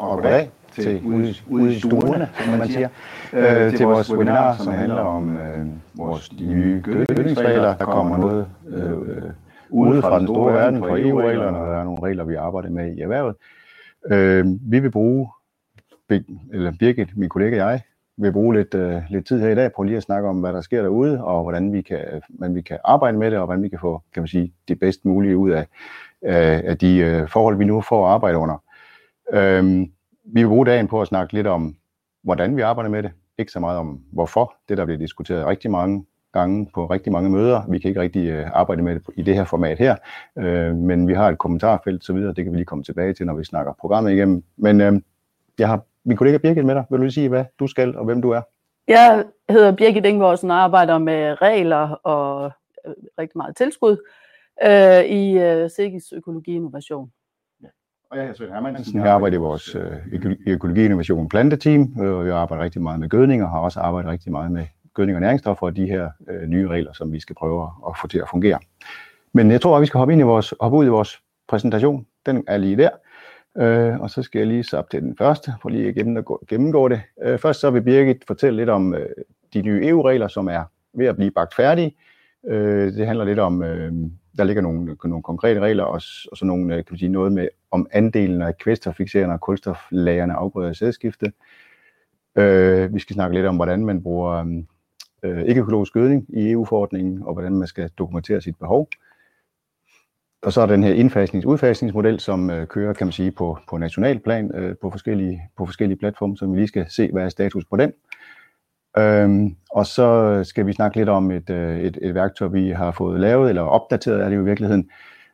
og goddag til ude, ude i stuerne, som man siger, øh, til vores webinar, som handler om øh, vores de nye gødningsregler. Der kommer noget øh, ude fra den store verden, fra EU-reglerne, og der er nogle regler, vi arbejder med i erhvervet. Øh, vi vil bruge, eller Birgit, min kollega og jeg, vil bruge lidt, øh, lidt tid her i dag på lige at snakke om, hvad der sker derude, og hvordan vi kan, hvordan vi kan arbejde med det, og hvordan vi kan få kan man sige, det bedst mulige ud af, af, af de øh, forhold, vi nu får at arbejde under. Øhm, vi vil bruge dagen på at snakke lidt om, hvordan vi arbejder med det. Ikke så meget om, hvorfor. Det, der bliver diskuteret rigtig mange gange på rigtig mange møder. Vi kan ikke rigtig øh, arbejde med det i det her format her, øh, men vi har et kommentarfelt så videre. Det kan vi lige komme tilbage til, når vi snakker programmet igennem. Men øh, jeg har min kollega Birgit med dig. Vil du lige sige, hvad du skal og hvem du er? Jeg hedder Birgit Ingvorsen og arbejder med regler og øh, rigtig meget tilskud øh, i øh, Sigis Økologi Innovation. Og jeg hedder Svend Hermansen. Jeg arbejder i vores øh, økologi innovation planteteam, og jeg arbejder rigtig meget med gødning, og har også arbejdet rigtig meget med gødning og næringsstoffer og de her øh, nye regler, som vi skal prøve at få til at fungere. Men jeg tror, at vi skal hoppe, ind i vores, hoppe ud i vores præsentation. Den er lige der. Øh, og så skal jeg lige så op til den første, for lige at gennemgå, gennemgå det. Øh, først så vil Birgit fortælle lidt om øh, de nye EU-regler, som er ved at blive bagt færdige. Øh, det handler lidt om øh, der ligger nogle, nogle konkrete regler, og, og så nogle, kan man sige, noget med om andelen af kvælstoffikserende og kulstoflagerne afgrøder i sædskifte. Øh, vi skal snakke lidt om, hvordan man bruger øh, ikke-økologisk gødning i EU-forordningen, og hvordan man skal dokumentere sit behov. Og så er den her indfasnings-udfasningsmodel, som øh, kører, kan man sige, på, på national plan øh, på, forskellige, på forskellige platforme, så vi lige skal se, hvad er status på den. Øhm, og så skal vi snakke lidt om et, øh, et, et værktøj, vi har fået lavet, eller opdateret er det jo i virkeligheden,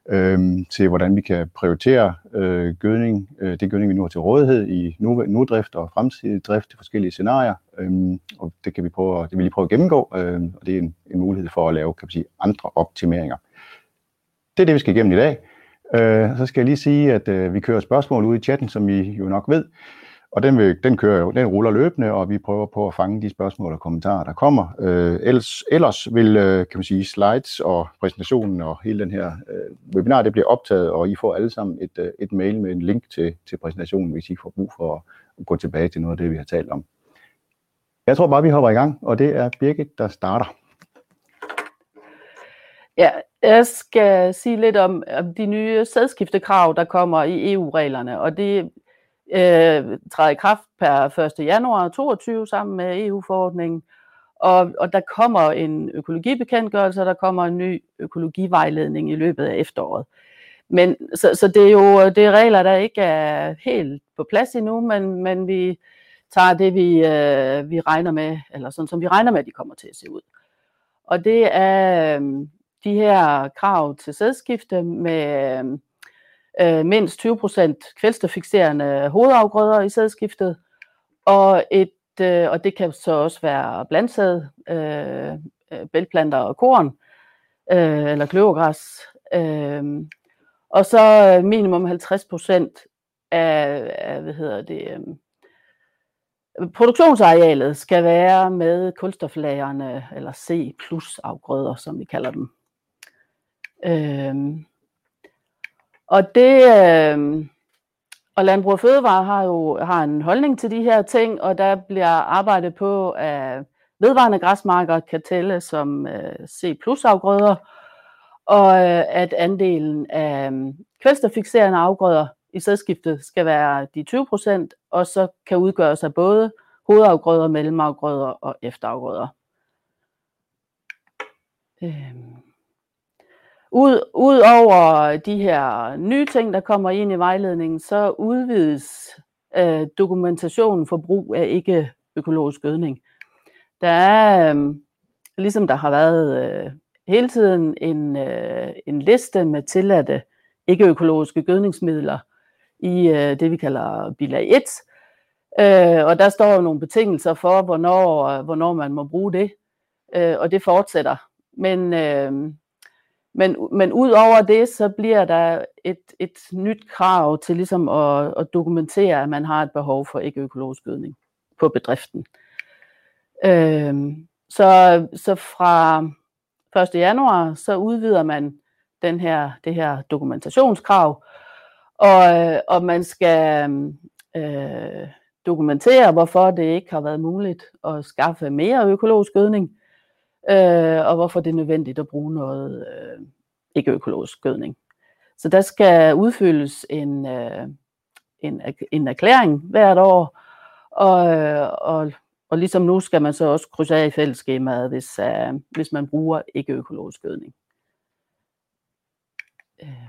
øh, til hvordan vi kan prioritere øh, gødning, øh, det gødning, vi nu har til rådighed i nu, nudrift og fremtidig drift til forskellige scenarier. Øh, og det kan vi prøve, det vil vi lige prøve at gennemgå, øh, og det er en, en mulighed for at lave kan man sige, andre optimeringer. Det er det, vi skal igennem i dag. Øh, så skal jeg lige sige, at øh, vi kører spørgsmål ud i chatten, som I jo nok ved. Og den, vil, den kører jo, den ruller løbende, og vi prøver på at fange de spørgsmål og kommentarer, der kommer. Øh, ellers, ellers vil, øh, kan man sige, slides og præsentationen og hele den her øh, webinar, det bliver optaget, og I får alle sammen et, øh, et mail med en link til, til præsentationen, hvis I får brug for at gå tilbage til noget af det, vi har talt om. Jeg tror bare, vi hopper i gang, og det er Birgit, der starter. Ja, jeg skal sige lidt om, om de nye sædskiftekrav, der kommer i EU-reglerne, og det øh, træder i kraft per 1. januar 2022 sammen med EU-forordningen. Og, og der kommer en økologibekendtgørelse, og der kommer en ny økologivejledning i løbet af efteråret. Men, så, så det er jo det er regler, der ikke er helt på plads endnu, men, men vi tager det, vi, øh, vi regner med, eller sådan som vi regner med, at de kommer til at se ud. Og det er øh, de her krav til sædskifte med øh, øh, mindst 20% kvælstoffikserende hovedafgrøder i sædskiftet, og, et, øh, og det kan så også være blandsæd, øh, øh, bæltplanter og korn, øh, eller kløvergræs, øh, og så minimum 50% af, af hvad hedder det, øh, produktionsarealet skal være med kulstoflagerne, eller C plus afgrøder, som vi kalder dem. Øh, og det, øh, og Landbrug og Fødevare har jo har en holdning til de her ting, og der bliver arbejdet på, at vedvarende græsmarker kan tælle som øh, C plus afgrøder, og øh, at andelen af øh, afgrøder i sædskiftet skal være de 20 procent, og så kan udgøres af både hovedafgrøder, mellemafgrøder og efterafgrøder. Øh. Ud, ud over de her nye ting, der kommer ind i vejledningen, så udvides øh, dokumentationen for brug af ikke økologisk gødning. Der er, øh, ligesom der har været øh, hele tiden, en, øh, en liste med tilladte ikke-økologiske gødningsmidler i øh, det, vi kalder bilag 1. Øh, og der står jo nogle betingelser for, hvornår, øh, hvornår man må bruge det, øh, og det fortsætter. Men øh, men, men ud over det, så bliver der et, et nyt krav til ligesom at, at dokumentere, at man har et behov for ikke-økologisk gødning på bedriften. Øhm, så, så fra 1. januar, så udvider man den her, det her dokumentationskrav, og, og man skal øh, dokumentere, hvorfor det ikke har været muligt at skaffe mere økologisk gødning, øh, og hvorfor det er nødvendigt at bruge noget øh, ikke-økologisk gødning. Så der skal udfyldes en, øh, en, en erklæring hvert år, og, og, og ligesom nu skal man så også krydse af i fællesskemaet, hvis, øh, hvis man bruger ikke-økologisk gødning. Øh.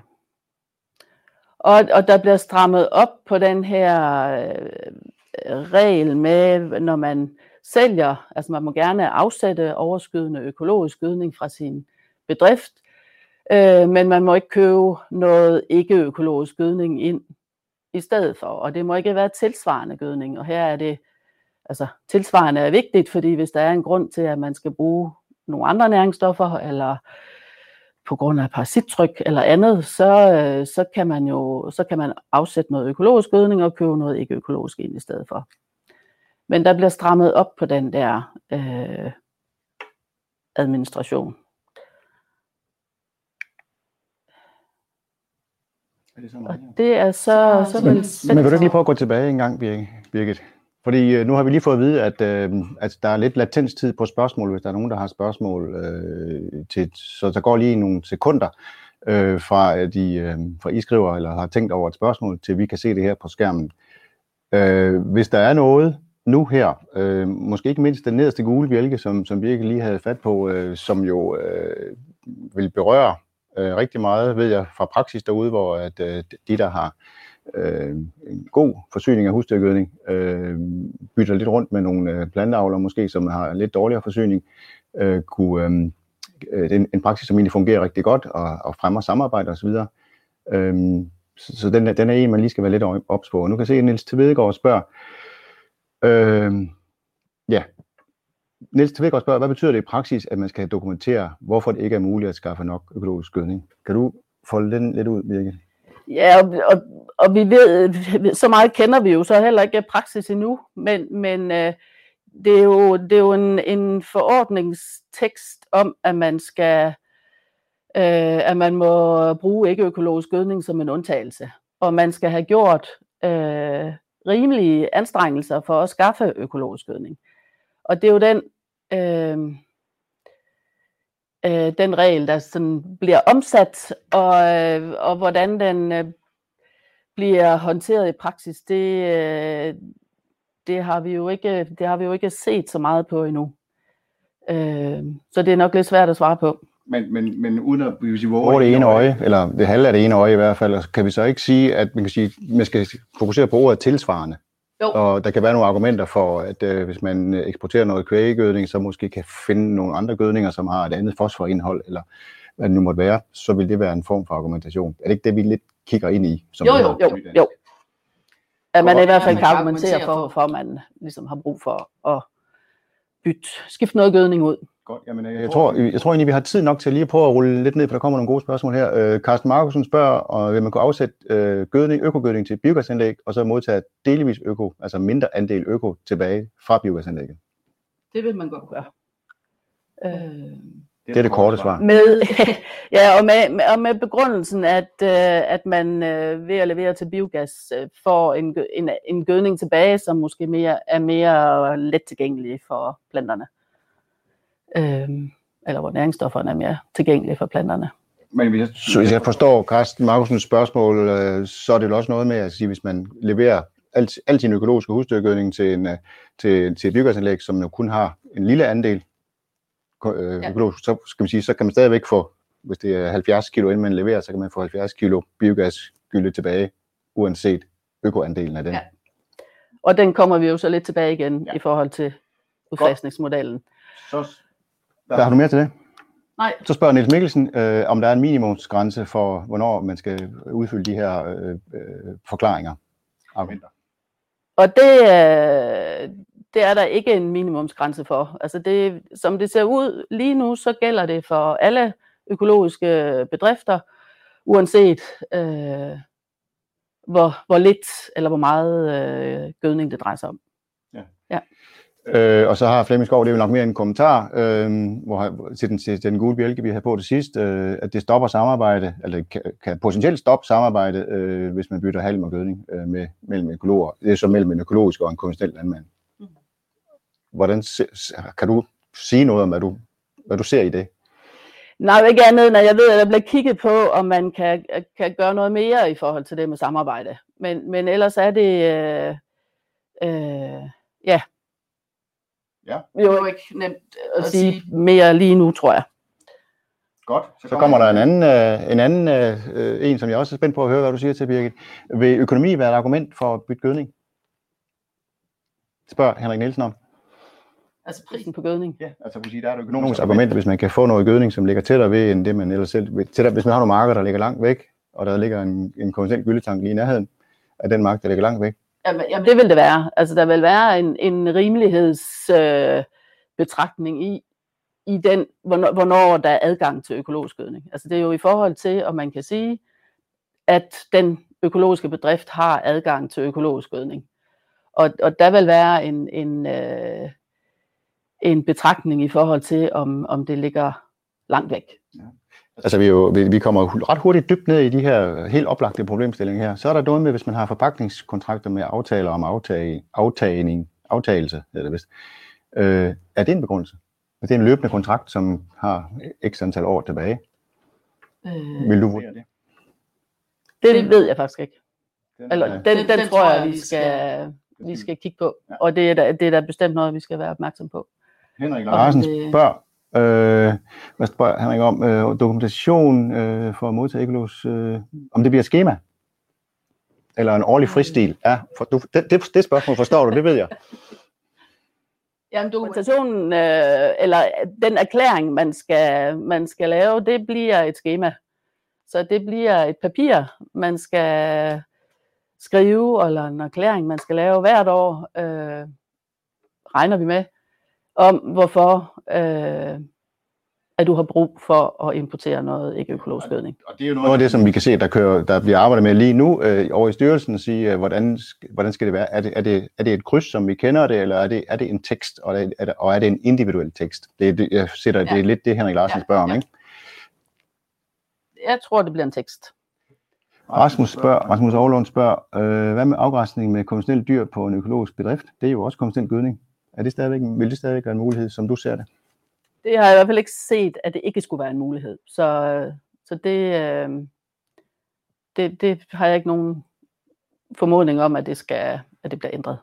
Og, og der bliver strammet op på den her øh, regel med, når man sælger, altså man må gerne afsætte overskydende økologisk gødning fra sin bedrift, øh, men man må ikke købe noget ikke-økologisk gødning ind i stedet for, og det må ikke være tilsvarende gødning, og her er det, altså tilsvarende er vigtigt, fordi hvis der er en grund til, at man skal bruge nogle andre næringsstoffer, eller på grund af parasittryk eller andet, så, øh, så kan man jo så kan man afsætte noget økologisk gødning og købe noget ikke økologisk ind i stedet for. Men der bliver strammet op på den der øh, administration. Er det, sådan, det er så... så, så men, men vil du ikke lige prøve at gå tilbage en gang, Birgit? Fordi øh, nu har vi lige fået at vide, at, øh, at der er lidt latenstid på spørgsmål, hvis der er nogen, der har spørgsmål øh, til. Så der går lige nogle sekunder øh, fra, de, øh, fra I skriver eller har tænkt over et spørgsmål, til vi kan se det her på skærmen. Øh, hvis der er noget nu her, øh, måske ikke mindst den nederste gule bjælke, som, som vi ikke lige havde fat på, øh, som jo øh, vil berøre øh, rigtig meget, ved jeg fra praksis derude, hvor at, øh, de, der har øh, en god forsyning af husdyrgødning, øh, bytter lidt rundt med nogle øh, planteavler måske, som har lidt dårligere forsyning, øh, kunne, øh, det er en, en praksis, som egentlig fungerer rigtig godt og, og fremmer samarbejde osv. Øh, så, så den, den er en, man lige skal være lidt ops på. Nu kan jeg se, at Niels Tvedegaard spørger, øh, ja, Niels Tvedegaard spørger, hvad betyder det i praksis, at man skal dokumentere, hvorfor det ikke er muligt at skaffe nok økologisk gødning? Kan du folde den lidt ud, Birgit? Ja, og, og, og vi ved, så meget kender vi jo så heller ikke praksis endnu, men, men øh, det er jo, det er jo en, en forordningstekst om, at man skal øh, at man må bruge ikke-økologisk gødning som en undtagelse, og man skal have gjort øh, rimelige anstrengelser for at skaffe økologisk gødning. Og det er jo den øh, øh, den regel, der sådan bliver omsat, og, øh, og hvordan den øh, bliver håndteret i praksis, det, øh, det, har vi jo ikke, det har vi jo ikke set så meget på endnu. Øh, så det er nok lidt svært at svare på. Men, men, men uden at hvis vi hvor det ene øje, øje, eller det halve af det ene øje i hvert fald, kan vi så ikke sige, at man kan sige, man skal fokusere på ordet tilsvarende? Jo. Og der kan være nogle argumenter for, at øh, hvis man eksporterer noget kvægegødning, så måske kan finde nogle andre gødninger, som har et andet fosforindhold, eller hvad det nu måtte være, så vil det være en form for argumentation. Er det ikke det, vi lidt kigger ind i? Som jo, jo, jo, jo. At man i hvert fald kan argumentere for, for, at man ligesom har brug for at bytte, skifte noget gødning ud. Godt, jamen jeg, jeg, tror, jeg tror egentlig, vi har tid nok til lige at prøve at rulle lidt ned, for der kommer nogle gode spørgsmål her. Øh, Carsten Markusen spørger, og vil man kunne afsætte øh, gødning, økogødning til biogasanlæg, og så modtage delvis øko, altså mindre andel øko tilbage fra biogasanlægget? Det vil man godt gøre. Øh, det er det korte svar. Med, ja, og med, og med begrundelsen, at, øh, at man øh, ved at levere til biogas øh, får en, en, en gødning tilbage, som måske mere, er mere let tilgængelig for planterne øh, eller hvor næringsstofferne er mere tilgængelige for planterne. Men hvis jeg, så hvis jeg forstår Carsten Markusens spørgsmål, øh, så er det jo også noget med at sige, hvis man leverer alt, alt sin økologiske husdyrgødning til, en, øh, til, til et byggeanlæg, som jo kun har en lille andel øh, ja. økologisk, så, skal man sige, så kan man stadigvæk få, hvis det er 70 kilo, inden man leverer, så kan man få 70 kilo biogasgylde tilbage, uanset økoandelen af den. Ja. Og den kommer vi jo så lidt tilbage igen ja. i forhold til udfasningsmodellen. Så der har du mere til det? Nej. Så spørger Niels Mikkelsen, øh, om der er en minimumsgrænse for, hvornår man skal udfylde de her øh, øh, forklaringer, argumenter. Og det, øh, det er der ikke en minimumsgrænse for. Altså det, som det ser ud lige nu, så gælder det for alle økologiske bedrifter, uanset øh, hvor, hvor lidt eller hvor meget øh, gødning det drejer sig om. Ja. ja. Øh, og så har Flemming Skov, det er jo nok mere en kommentar, øh, hvor, til, den, til den gule bjælke, vi har på det sidst, øh, at det stopper samarbejde, eller kan, kan potentielt stoppe samarbejde, øh, hvis man bytter halm og gødning øh, med, mellem økologer. Det er så mellem en økologisk og en konventionel landmand. Mm. Hvordan kan du sige noget om, hvad du, hvad du ser i det? Nej, ikke andet end, at jeg ved, at der bliver kigget på, om man kan, kan gøre noget mere i forhold til det med samarbejde. Men, men ellers er det, øh, øh, ja, ja. jo ikke nemt at, at sige mere lige nu, tror jeg. Godt. Så, så kommer der en anden, øh, en anden øh, en, som jeg også er spændt på at høre, hvad du siger til, Birgit. Vil økonomi være et argument for at bytte gødning? Spørg Henrik Nielsen om. Altså prisen på gødning? Ja, altså sige, der er et økonomisk argument, hvis man kan få noget gødning, som ligger tættere ved, end det man ellers selv. Tættere, hvis man har nogle marker, der ligger langt væk, og der ligger en, en konventionel gyldetank lige i nærheden af den mark, der ligger langt væk. Jamen, jamen det vil det være. Altså der vil være en, en rimelighedsbetragtning øh, i, i den, hvornår, hvornår der er adgang til økologisk gødning. Altså det er jo i forhold til, om man kan sige, at den økologiske bedrift har adgang til økologisk gødning. Og, og der vil være en, en, øh, en betragtning i forhold til, om, om det ligger langt væk. Ja. Altså vi, jo, vi, vi kommer ret hurtigt dybt ned i de her helt oplagte problemstillinger her. Så er der noget med, hvis man har forpakningskontrakter med aftaler om aftag, aftagning, aftagelse, hedder det vist. Øh, er det en begrundelse? Er det en løbende kontrakt, som har x antal år tilbage? Øh, Vil du vurdere det? Det ved jeg faktisk ikke. Den, Eller, den, den, den, den tror jeg, vi skal, vi skal kigge på. Ja. Og det er, da, det er da bestemt noget, vi skal være opmærksom på. Henrik Larsen spørger, øh, hvad spørger Henrik om? Øh, dokumentation øh, for at modtage Ecolos, øh, om det bliver schema? Eller en årlig fristil? Ja, for, du, det, det, det spørgsmål forstår du, det ved jeg. Jamen dokumentationen, øh, eller den erklæring, man skal, man skal lave, det bliver et schema. Så det bliver et papir, man skal skrive, eller en erklæring, man skal lave hvert år, øh, regner vi med om hvorfor øh, at du har brug for at importere noget ikke-økologisk gødning. Og det er jo noget af det, som vi kan se, der, kører, der bliver arbejdet med lige nu øh, over i styrelsen, at sige, øh, hvordan, hvordan skal det være? Er det, er, det, er det et kryds, som vi kender det, eller er det, er det en tekst, og er det, og er det en individuel tekst? Det, er, det, jeg sætter, ja. det er lidt det, Henrik Larsen ja, spørger om, ja. ikke? Jeg tror, det bliver en tekst. Rasmus, spørger, Rasmus Aarlund spørger, øh, hvad med afgræsning med konventionelle dyr på en økologisk bedrift? Det er jo også konventionel gødning. Er det stadigvæk, vil det stadigvæk være en mulighed, som du ser det? Det har jeg i hvert fald ikke set, at det ikke skulle være en mulighed. Så, så det, øh, det, det har jeg ikke nogen formodning om, at det, skal, at det bliver ændret.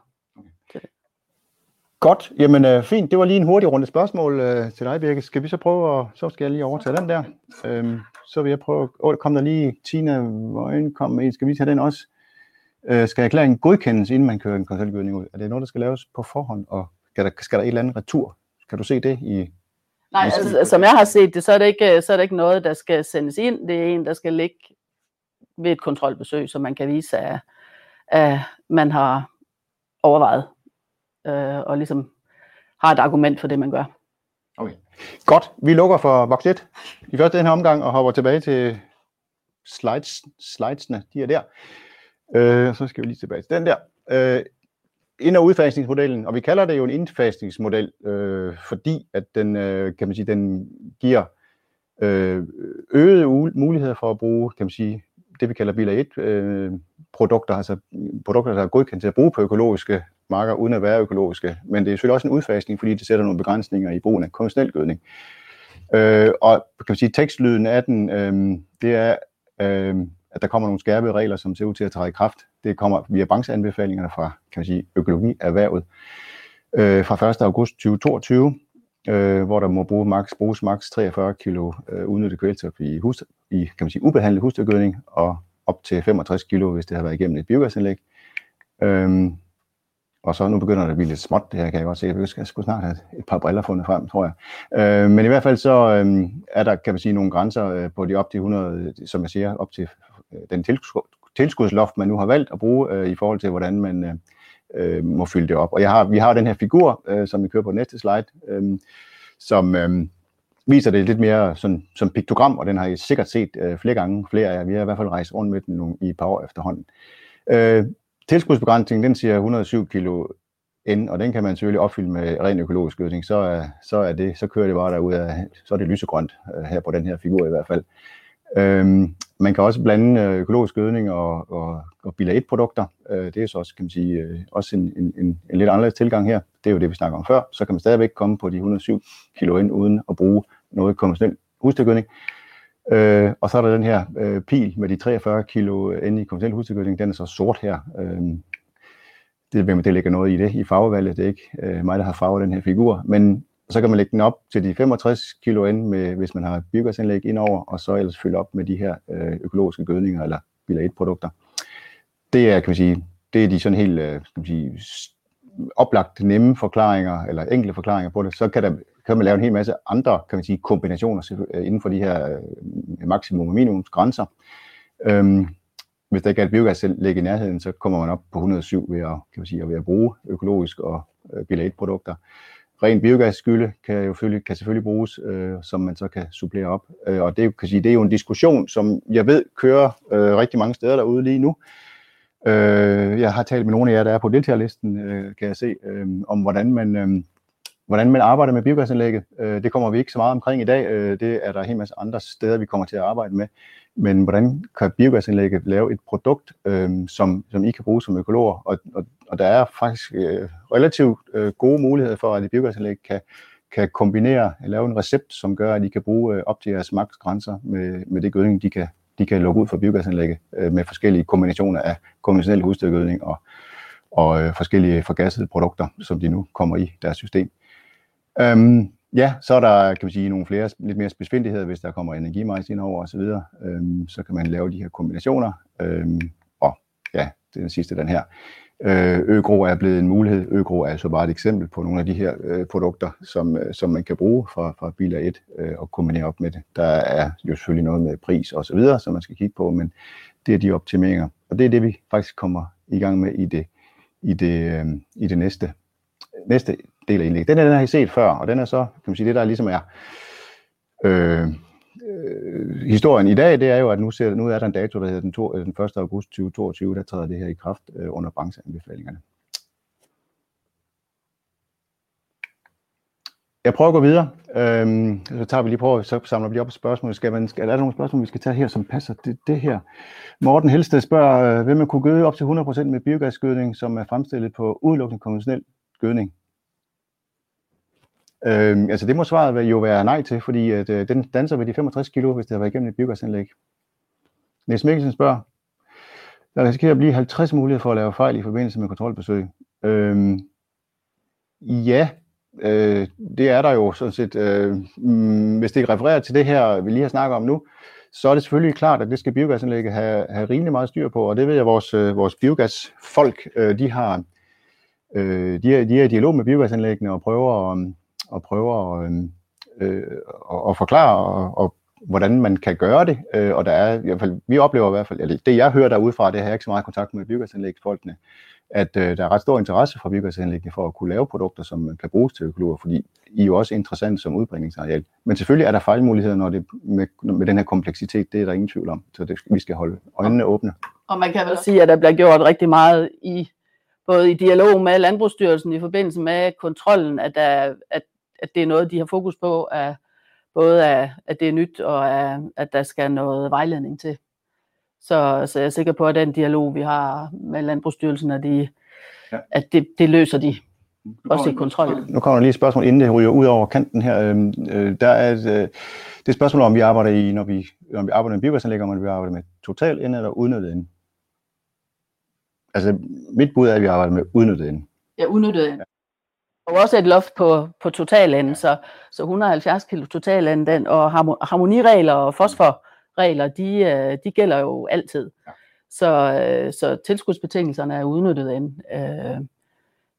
Godt, jamen øh, fint. Det var lige en hurtig runde spørgsmål øh, til dig, Birke. Skal vi så prøve at, så skal jeg lige overtage den der. Øhm, så vil jeg prøve, åh, kom der lige, Tina Vøgen kom med skal vi tage den også? Øh, skal erklæringen godkendes, inden man kører en konsultgødning ud? Er det noget, der skal laves på forhånd, og skal der, skal der et eller andet retur? Kan du se det i... Nej, altså, som jeg har set det, så er det, ikke, så er det ikke noget, der skal sendes ind. Det er en, der skal ligge ved et kontrolbesøg, så man kan vise, at, at man har overvejet øh, og ligesom har et argument for det, man gør. Okay. Godt. Vi lukker for boks 1 i første den her omgang og hopper tilbage til slides, slidesene. De er der. Øh, så skal vi lige tilbage til den der. Øh, ind- og udfasningsmodellen, og vi kalder det jo en indfasningsmodel, øh, fordi at den, øh, kan man sige, den giver øh, øgede muligheder for at bruge, kan man sige, det vi kalder biler 1 øh, produkter, altså produkter, der er godkendt til at bruge på økologiske marker, uden at være økologiske. Men det er selvfølgelig også en udfasning, fordi det sætter nogle begrænsninger i brugen af konventionel gødning. Øh, og kan man sige, tekstlyden af den, øh, det er, øh, at der kommer nogle skærpede regler, som ser ud til at træde i kraft. Det kommer via brancheanbefalingerne fra kan man sige, økologierhvervet øh, fra 1. august 2022, øh, hvor der må bruge max, bruges maks 43 kg øh, udnyttet kvælstof i, hus, i kan man sige, ubehandlet husdyrgødning, og op til 65 kg, hvis det har været igennem et biogasanlæg. Øhm, og så nu begynder det at blive lidt småt, det her kan jeg godt se. Jeg skal snart have et par briller fundet frem, tror jeg. Øh, men i hvert fald så øh, er der, kan man sige, nogle grænser øh, på de op til 100, som jeg siger, op til Øh, den tilskudsloft, man nu har valgt at bruge øh, i forhold til, hvordan man øh, øh, må fylde det op. Og jeg har, vi har den her figur, øh, som vi kører på næste slide, øh, som øh, viser det lidt mere sådan, som piktogram, og den har I sikkert set øh, flere gange, flere af jer. Vi har i hvert fald rejst rundt med den nogle, i et par år efterhånden. Øh, tilskudsbegrænsningen, den siger 107 kilo N, og den kan man selvfølgelig opfylde med ren økologisk gødning, så så er det, så kører det bare derud af, så er det lysegrønt øh, her på den her figur i hvert fald. Øhm, man kan også blande øh, økologisk gødning og, og, og bilag 1 produkter. Øh, det er så også, kan man sige, øh, også en, en, en, en lidt anderledes tilgang her. Det er jo det, vi snakker om før. Så kan man stadigvæk komme på de 107 kilo ind, uden at bruge noget konventionel husdyrgødning. Øh, og så er der den her øh, pil med de 43 kilo inde i konventionel husdyrgødning. Den er så sort her. Øh, det, det ligger noget i det i farvevalget. Det er ikke øh, mig, der har farvet den her figur. Men så kan man lægge den op til de 65 kilo ind, med, hvis man har biogasanlæg indover, og så ellers fylde op med de her øh, økologiske gødninger eller bilag 1-produkter. Det er, kan man sige, det er de sådan helt, øh, kan man sige, oplagt nemme forklaringer, eller enkle forklaringer på det. Så kan, der, kan man lave en hel masse andre, kan man sige, kombinationer øh, inden for de her øh, maksimum og minimumsgrænser. Øhm, hvis der ikke er et biogasanlæg i nærheden, så kommer man op på 107 ved at, kan man sige, ved at bruge økologisk og øh, bilag 1-produkter ren biogasskylde kan, jo selvfølgelig, kan selvfølgelig bruges, øh, som man så kan supplere op. Øh, og det, kan sige, det er jo en diskussion, som jeg ved kører øh, rigtig mange steder derude lige nu. Øh, jeg har talt med nogle af jer, der er på deltagerlisten, øh, kan jeg se, øh, om hvordan man, øh, hvordan man arbejder med biogasanlægget. Øh, det kommer vi ikke så meget omkring i dag. Øh, det er der en hel masse andre steder, vi kommer til at arbejde med. Men hvordan kan biogasanlægget lave et produkt, øh, som, som I kan bruge som økologer? Og, og, og der er faktisk øh, relativt øh, gode muligheder for, at et biogasanlæg kan, kan kombinere, lave en recept, som gør, at I kan bruge øh, op til jeres maksgrænser med, med det gødning, de kan, de kan lukke ud fra biogasanlægget øh, med forskellige kombinationer af konventionel husdyrgødning og, og øh, forskellige forgassede produkter, som de nu kommer i deres system. Øhm, ja, så er der kan man sige, nogle flere lidt mere spidsfindigheder, hvis der kommer energimejs ind over osv. Øhm, så kan man lave de her kombinationer. Øhm, og ja, det er den sidste, den her. Øh, Øgro er blevet en mulighed. Øgro er altså bare et eksempel på nogle af de her øh, produkter, som, øh, som man kan bruge fra, fra biler 1 øh, og kombinere op med det. Der er jo selvfølgelig noget med pris og så videre, som man skal kigge på, men det er de optimeringer. Og det er det, vi faktisk kommer i gang med i det, i det, øh, i det næste, næste del af indlægget. Den, den har I set før, og den er så, kan man sige, det der ligesom er øh, øh, historien i dag, det er jo, at nu, ser, nu er der en dato, der hedder den, to, øh, den 1. august 2022, der træder det her i kraft øh, under brancheanbefalingerne. Jeg prøver at gå videre. Øhm, så tager vi lige på, så samler vi lige op på spørgsmål. Skal man, skal, er der nogle spørgsmål, vi skal tage her, som passer det, det her? Morten Helsted spørger, øh, vil man kunne gøde op til 100% med biogasgødning, som er fremstillet på udelukkende konventionel gødning? Øhm, altså det må svaret jo være nej til, fordi at, øh, den danser ved de 65 kilo, hvis det har været igennem et biogasanlæg. Niels Mikkelsen spørger, der risikerer at blive 50 muligheder for at lave fejl i forbindelse med kontrolbesøg. Øhm, ja, øh, det er der jo sådan set. Øh, mm, hvis det refererer til det her, vi lige har snakket om nu, så er det selvfølgelig klart, at det skal biogasanlægget have, have rimelig meget styr på, og det ved jeg, vores, øh, vores biogasfolk, øh, de har øh, de, er, de er i dialog med biogasanlæggene og prøver at, og prøver at, øh, at, at forklare, og, og hvordan man kan gøre det. Øh, og der er i hvert fald, vi oplever i hvert fald, eller det jeg hører derudefra, det har jeg ikke så meget kontakt med biogasanlægsfolkene, at øh, der er ret stor interesse fra biogasanlæggene for at kunne lave produkter, som man kan bruges til økologer, fordi I er jo også interessant som udbringningsareal. Men selvfølgelig er der fejlmuligheder når det, med, med den her kompleksitet, det er der ingen tvivl om, så det, vi skal holde øjnene åbne. Og man kan vel sige, at der bliver gjort rigtig meget i både i dialog med Landbrugsstyrelsen i forbindelse med kontrollen, at, der, at at det er noget, de har fokus på, at både at, at det er nyt, og at, at der skal noget vejledning til. Så, så jeg er sikker på, at den dialog, vi har med Landbrugsstyrelsen, at, de, ja. at det, det løser de også i kontrol. Nu kommer der lige et spørgsmål, inden det ryger ud over kanten her. Øhm, øh, der er et, øh, det er et spørgsmål om, vi arbejder i, når vi, når vi arbejder med biogasanlæg, om vi arbejder med total ende eller udnyttet ende. Altså, mit bud er, at vi arbejder med udnyttet ende. Ja, udnyttet ende. Og også et loft på, på totalenden, så, så 170 kilo totalenden, den, og harmoniregler og fosforregler, de, øh, de gælder jo altid. Ja. Så, øh, så tilskudsbetingelserne er udnyttet end. Øh,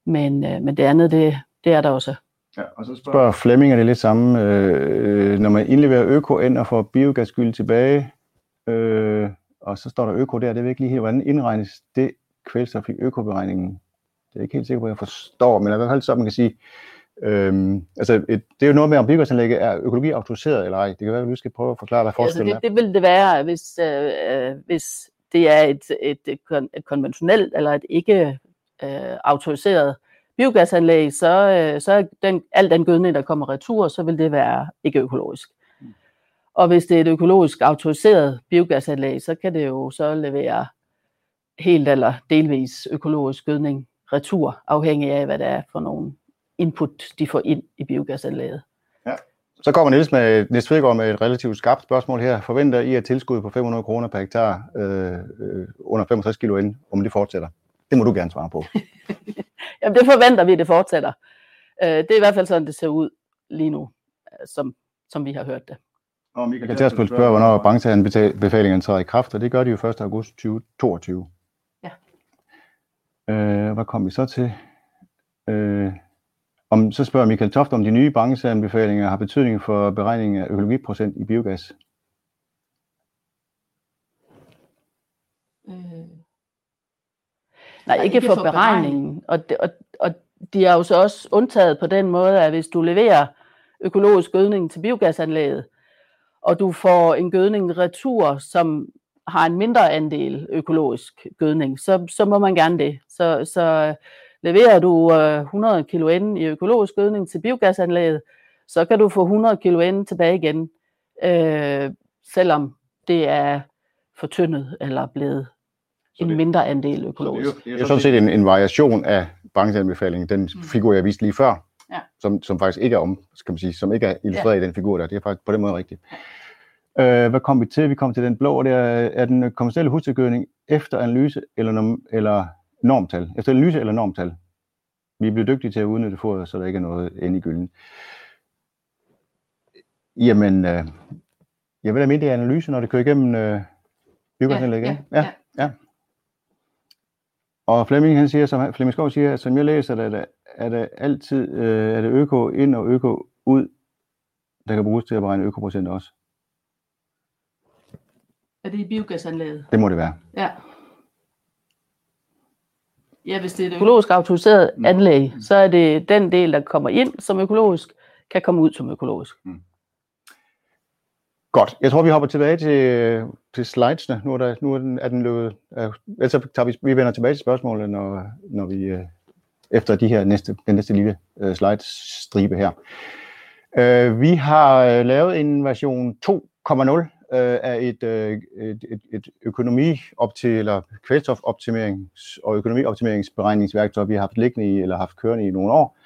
men, men det andet, det, det er der også. Ja, og så spørger Flemming, er det lidt samme, øh, når man indleverer øko ind og får biogasskyld tilbage, øh, og så står der øko der, det er ikke lige helt, hvordan indregnes det kvælstof i økoberegningen? Det er ikke helt sikker på, at jeg forstår, men i hvert fald så, man kan sige, Øhm, altså et, det er jo noget med, om biogasanlægget er økologi autoriseret eller ej. Det kan være, at du skal prøve at forklare dig forskellen. Altså det, det vil det være, hvis, øh, øh, hvis det er et, et, et, et konventionelt eller et ikke øh, autoriseret biogasanlæg, så, øh, så er den, al den gødning, der kommer retur, så vil det være ikke økologisk. Mm. Og hvis det er et økologisk autoriseret biogasanlæg, så kan det jo så levere helt eller delvis økologisk gødning retur, afhængig af, hvad det er for nogle input, de får ind i biogasanlæget. Ja. Så kommer Niels, med, Niels Fedgaard med et relativt skarpt spørgsmål her. Forventer I, at tilskud på 500 kroner per hektar øh, øh, under 65 kilo ind, om det fortsætter? Det må du gerne svare på. Jamen, det forventer vi, det fortsætter. Øh, det er i hvert fald sådan, det ser ud lige nu, som, som vi har hørt det. Og Michael Tersbøl spørger, hvornår brancheanbefalingerne træder i kraft, og det gør de jo 1. august 2022. Øh, hvad kom vi så til? Øh, om, så spørger Michael Toft, om de nye brancheanbefalinger har betydning for beregningen af økologiprocent i biogas. Øh. Nej, ikke, ikke for, for beregningen. Og, det, og, og de er jo så også undtaget på den måde, at hvis du leverer økologisk gødning til biogasanlægget, og du får en gødning retur, som har en mindre andel økologisk gødning, så, så må man gerne det. Så, så leverer du 100 øh, kilo ind i økologisk gødning til biogasanlægget, så kan du få 100 kilo ind tilbage igen, øh, selvom det er fortyndet eller blevet en det, mindre andel økologisk. Det er, det er sådan set en, en variation af brancheanbefalingen, den mm. figur, jeg viste lige før, ja. som, som faktisk ikke er om, skal man sige, som ikke er illustreret ja. i den figur der. Det er faktisk på den måde rigtigt. Øh, hvad kom vi til? Vi kom til den blå, og det er, er den kommersielle husdyrgødning efter analyse eller, eller normtal. Efter analyse eller normtal. Vi bliver dygtige til at udnytte fodret, så der ikke er noget inde i gylden. Jamen, øh, jeg vil da mene, det er analyse, når det kører igennem øh, biogasanlægget. Ja, ja, ja. ja. ja. Og Flemming, han siger, som Flemming Skov siger, som jeg læser det, er det, er det altid øh, er det øko ind og øko ud, der kan bruges til at beregne økoprocent også. Er det i biogasanlægget? Det må det være. Ja. Ja, hvis det er et økologisk autoriseret mm. anlæg, så er det den del, der kommer ind som økologisk, kan komme ud som økologisk. Mm. Godt. Jeg tror, vi hopper tilbage til, til slidesene. Nu er, der, nu er den, er den løbet. Øh, ellers tager vi, vi vender tilbage til spørgsmålet, når, når vi øh, efter de her næste, den næste lille øh, slide-stribe her. Øh, vi har øh, lavet en version 2.0 øh, af et, øh, et, et, et økonomiopti eller kvælstofoptimerings- og økonomioptimeringsberegningsværktøj, vi har haft liggende i eller haft kørende i nogle år.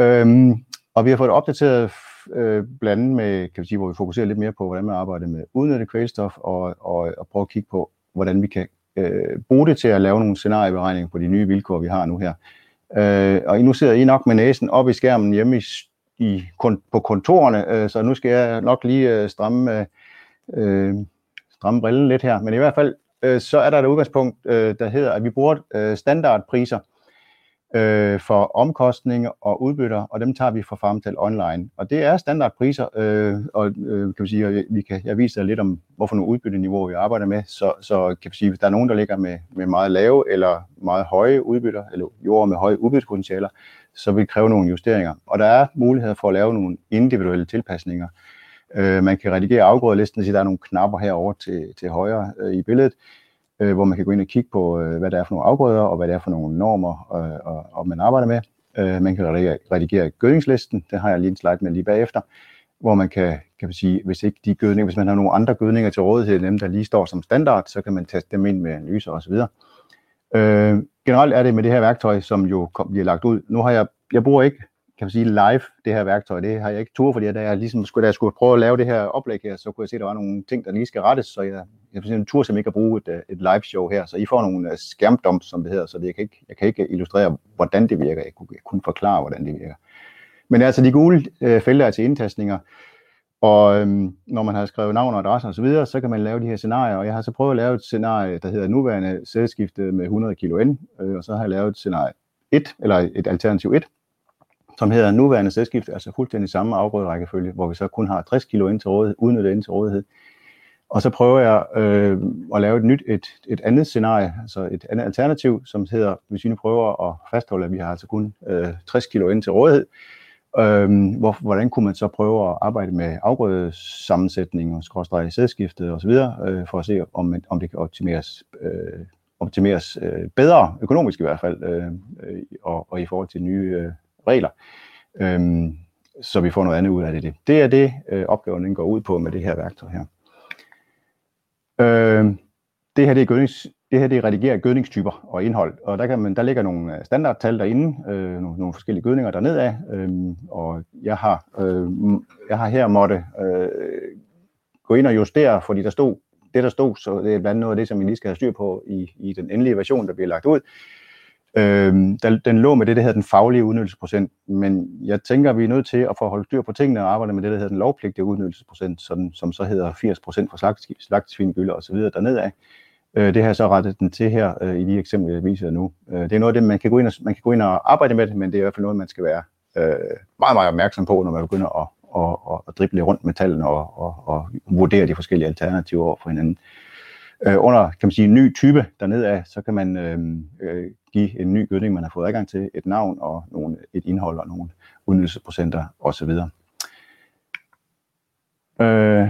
Øhm, og vi har fået det opdateret øh, blandt andet med, kan vi sige, hvor vi fokuserer lidt mere på, hvordan man arbejder med udnyttet kvælstof, og, og, og prøve at kigge på, hvordan vi kan øh, bruge det til at lave nogle scenarieberegninger på de nye vilkår, vi har nu her. Øh, og nu sidder I nok med næsen op i skærmen hjemme i, i, på kontorerne, øh, så nu skal jeg nok lige øh, stramme øh, øh, stramme brillen lidt her. Men i hvert fald, øh, så er der et udgangspunkt, øh, der hedder, at vi bruger øh, standardpriser øh, for omkostninger og udbytter, og dem tager vi fra Farmtel Online. Og det er standardpriser, øh, og øh, kan vi sige, vi kan, jeg viser lidt om, hvorfor nogle udbytteniveauer vi arbejder med, så, så kan vi sige, hvis der er nogen, der ligger med, med meget lave eller meget høje udbytter, eller jord med høje udbyttepotentialer, så vil det kræve nogle justeringer. Og der er mulighed for at lave nogle individuelle tilpasninger, Øh, man kan redigere afgrødelisten, så der er nogle knapper herover til, til højre øh, i billedet, øh, hvor man kan gå ind og kigge på, øh, hvad der er for nogle afgrøder, og hvad det er for nogle normer, øh, og, og man arbejder med. Øh, man kan redigere, redigere gødningslisten, det har jeg lige en slide med lige bagefter, hvor man kan, kan man sige, hvis ikke de gødninger, hvis man har nogle andre gødninger til rådighed, dem der lige står som standard, så kan man teste dem ind med analyser osv. Øh, generelt er det med det her værktøj, som jo kom, bliver lagt ud. Nu har jeg, jeg bruger ikke kan man sige, live, det her værktøj. Det har jeg ikke tur, fordi da jeg, ligesom skulle, da jeg skulle prøve at lave det her oplæg her, så kunne jeg se, at der var nogle ting, der lige skal rettes, så jeg, jeg en tur som ikke at bruge et, øh, et live show her. Så I får nogle øh, skærmdumps, som det hedder, så det, jeg, kan ikke, jeg kan ikke illustrere, hvordan det virker. Jeg kunne kun forklare, hvordan det virker. Men altså, de gule øh, felter er til indtastninger, og øhm, når man har skrevet navn og adresse osv., så, videre, så kan man lave de her scenarier, og jeg har så prøvet at lave et scenarie, der hedder nuværende sædskifte med 100 kilo N, øh, og så har jeg lavet et scenarie 1, eller et alternativ 1, som hedder nuværende sædskift, altså fuldstændig samme afgrøderækkefølge, hvor vi så kun har 60 kilo ind til rådighed, udnyttet ind til rådighed. Og så prøver jeg øh, at lave et nyt, et, et andet scenarie, altså et andet alternativ, som hedder, hvis vi nu prøver at fastholde, at vi har altså kun øh, 60 kilo ind til rådighed, øh, hvor, hvordan kunne man så prøve at arbejde med afgrødesammensætning og skråstrej sædskiftet osv., øh, for at se, om, om det kan optimeres øh, optimeres øh, bedre, økonomisk i hvert fald, øh, øh, og, og i forhold til nye øh, regler. Øh, så vi får noget andet ud af det. Det er det, øh, opgaven den går ud på med det her værktøj her. Øh, det her det er, gødnings, det her det er gødningstyper og indhold, og der, kan man, der ligger nogle øh, standardtal derinde, øh, nogle, nogle forskellige gødninger dernede af, øh, og jeg har, øh, jeg har her måtte øh, gå ind og justere, fordi der stod det, der stod, så det er blandt andet noget af det, som vi lige skal have styr på i, i den endelige version, der bliver lagt ud. Øh, der, den lå med det, der hedder den faglige udnyttelsesprocent, men jeg tænker, at vi er nødt til at få holdt styr på tingene og arbejde med det, der hedder den lovpligtige udnyttelsesprocent, som, som så hedder 80% for slagt, gylde og så videre dernede af. Øh, det har jeg så rettet den til her øh, i de eksempler, jeg viser nu. Øh, det er noget af det, man kan, gå ind og, man kan gå ind og arbejde med men det er i hvert fald noget, man skal være øh, meget, meget opmærksom på, når man begynder at, at, at, at drible rundt med tallene og, og, og vurdere de forskellige alternativer over for hinanden. Øh, under kan man sige, en ny type dernede af, så kan man øh, øh give en ny gødning, man har fået adgang til, et navn og nogle, et indhold og nogle udnyttelsesprocenter osv. Øh,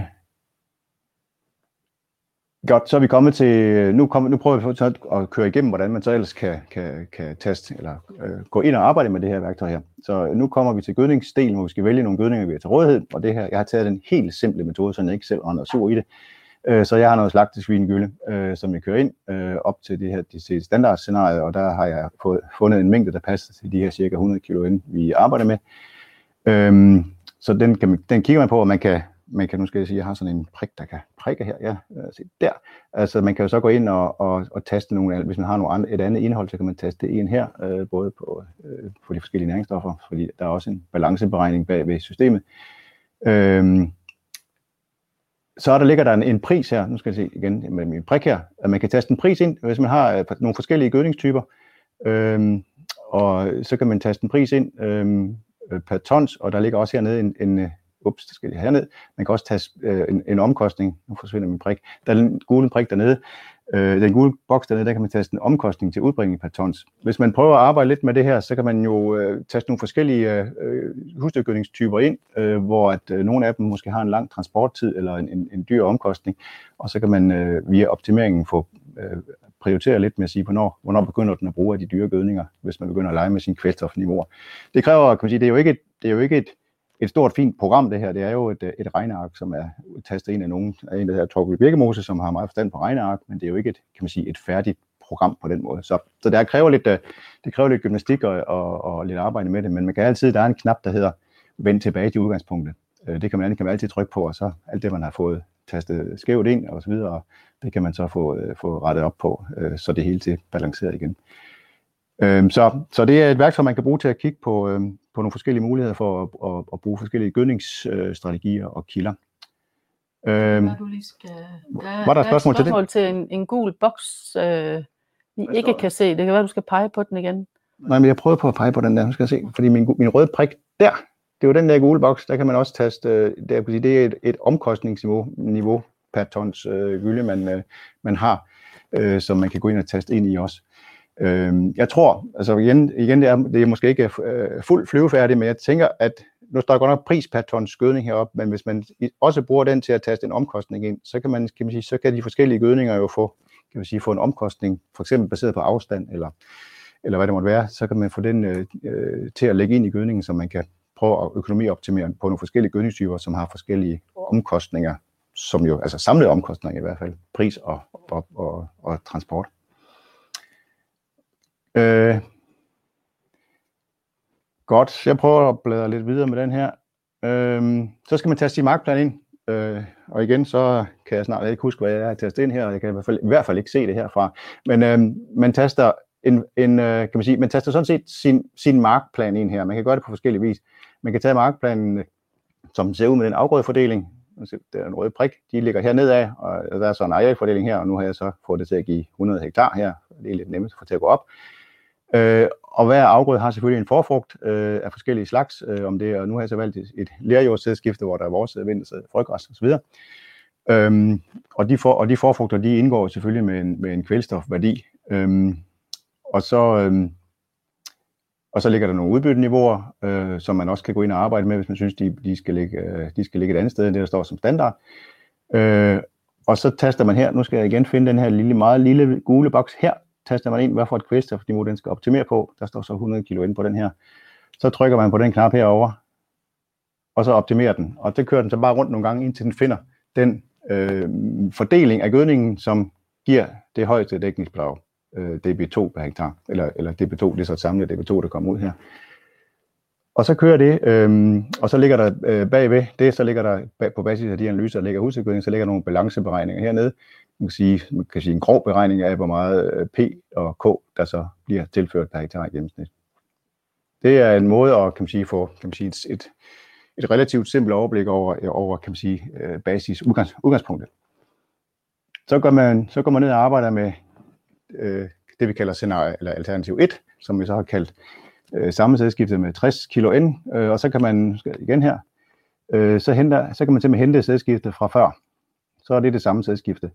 Godt, så er vi kommet til, nu, kom, nu prøver vi så at køre igennem, hvordan man så ellers kan, kan, kan teste, eller øh, gå ind og arbejde med det her værktøj her. Så nu kommer vi til gødningsdelen, hvor vi skal vælge nogle gødninger, vi har til rådighed, og det her, jeg har taget den helt simple metode, så jeg ikke selv ånder sur i det. Øh, så jeg har noget slagtesvinegylde, øh, som jeg kører ind øh, op til det her det standardscenarie, og der har jeg fået, fundet en mængde, der passer til de her cirka 100 kilo ind, vi arbejder med. Øh, så den, kan, den kigger man på, og man kan man kan nu skal jeg sige, jeg har sådan en prik, der kan prikke her, ja, øh, se der. Altså man kan jo så gå ind og, og, og taste nogle, hvis man har nogle andre, et andet indhold, så kan man taste det ind her, øh, både på, øh, på de forskellige næringsstoffer, fordi der er også en balanceberegning bag ved systemet. Øhm, så der ligger der en, en pris her, nu skal jeg se igen med min prik her, at man kan taste en pris ind, hvis man har øh, nogle forskellige gødningstyper, øhm, og så kan man taste en pris ind øhm, øh, per tons, og der ligger også hernede en, en, øh, ups, det skal jeg herned. Man kan også tage øh, en, en omkostning, nu forsvinder min prik, der er en gule prik dernede, øh, den gule boks dernede, der kan man teste en omkostning til udbringning per tons. Hvis man prøver at arbejde lidt med det her, så kan man jo øh, tage nogle forskellige øh, øh, husdyrgødningstyper ind, øh, hvor at øh, nogle af dem måske har en lang transporttid eller en, en, en dyr omkostning, og så kan man øh, via optimeringen få øh, prioritere lidt med at sige, hvornår, hvornår begynder den at bruge af de dyre gødninger, hvis man begynder at lege med sine kvælstofniveauer. Det kræver, kan man sige, det er jo ikke et, det er jo ikke et, et stort fint program, det her. Det er jo et, øh, et regneark, som er tastet ind af nogen, af en, der hedder Torkel Birkemose, som har meget forstand på regneark, men det er jo ikke et, kan man sige, et færdigt program på den måde. Så, så det kræver lidt, øh, det kræver lidt gymnastik og, og, og lidt arbejde med det, men man kan altid, der er en knap, der hedder vend tilbage til udgangspunktet. Øh, det kan man, kan man altid trykke på, og så alt det, man har fået tastet skævt ind og så videre, det kan man så få, få rettet op på, så det hele til balanceret igen. Øhm, så, så det er et værktøj, man kan bruge til at kigge på, øhm, på nogle forskellige muligheder for at, at, at bruge forskellige gødningsstrategier og kilder. Øhm, du lige skal... der, var der et spørgsmål, der et spørgsmål til det? til en, en gul boks, øh, vi ikke kan se. Det kan være, du skal pege på den igen. Nej, men jeg prøver på at pege på den der, nu skal jeg se. Fordi min, min røde prik der, det er jo den der gule boks, der kan man også taste, øh, der, det er et, et omkostningsniveau niveau per tons øh, gylde, man, øh, man har, øh, som man kan gå ind og taste ind i også. Øh, jeg tror, altså igen, igen det, er, det er måske ikke øh, fuldt flyvefærdigt, men jeg tænker, at nu står der godt nok pris per tons gødning herop, men hvis man også bruger den til at taste en omkostning ind, så kan man, kan man sige, så kan de forskellige gødninger jo få, kan man sige, få en omkostning, for eksempel baseret på afstand, eller, eller hvad det måtte være, så kan man få den øh, øh til at lægge ind i gødningen, så man kan prøve at økonomioptimere på nogle forskellige gødningstyper, som har forskellige omkostninger, som jo, altså samlede omkostninger i hvert fald, pris og, og, og, og transport. Øh, godt, jeg prøver at bladre lidt videre med den her. Øh, så skal man taste sin markplan ind. Øh, og igen, så kan jeg snart ikke huske, hvad jeg har tastet ind her, og jeg kan i hvert fald, i hvert fald ikke se det herfra. Men øh, man taster en, en øh, kan man sige, man taster sådan set sin, sin markplan ind her. Man kan gøre det på forskellige vis. Man kan tage markplanen, øh, som ser ud med den afgrødefordeling. Der er en rød prik, de ligger her nedad, og der er så en arealfordeling her, og nu har jeg så fået det til at give 100 hektar her. Det er lidt nemmest at få til at gå op. Øh, og hver afgrøde har selvfølgelig en forfrugt øh, af forskellige slags, øh, om det, og nu har jeg så valgt et, et lærjordsædskifte, hvor der er vores vintersæd, frøgræs osv. Øhm, og, de for, og de forfrugter, de indgår selvfølgelig med en, med en kvælstofværdi. Øhm, og så øhm, og så ligger der nogle udbytteniveauer, øh, som man også kan gå ind og arbejde med, hvis man synes, de, de, skal ligge, øh, de skal ligge et andet sted end det, der står som standard. Øh, og så taster man her, nu skal jeg igen finde den her lille, meget lille gule boks her, taster man ind, hvad for et kvælstofniveau den skal optimere på. Der står så 100 kilo ind på den her. Så trykker man på den knap herover og så optimerer den. Og det kører den så bare rundt nogle gange, indtil den finder den øh, fordeling af gødningen, som giver det højeste dækningsbidrag, øh, DB2 per hektar, eller, eller DB2, det er så et samlet DB2, der kommer ud her. Og så kører det, øh, og så ligger der øh, bagved det, så ligger der bag, på basis af de analyser, der ligger husdyrgødning, så ligger der nogle balanceberegninger hernede. Man kan, sige, man kan sige en grov beregning af, hvor meget øh, P og K, der så bliver tilført per hektar i gennemsnit. Det er en måde at kan man sige, få kan man sige, et, et, et relativt simpelt overblik over, øh, over kan man sige, øh, basis udgangs, udgangspunktet. Så går, man, så går man ned og arbejder med øh, det, vi kalder scenarie, eller alternativ 1, som vi så har kaldt øh, sammensædskiftet med 60 kilo N, øh, og så kan man, igen her, øh, så, henter, så kan man simpelthen hente sædskiftet fra før. Så er det det samme sædskifte.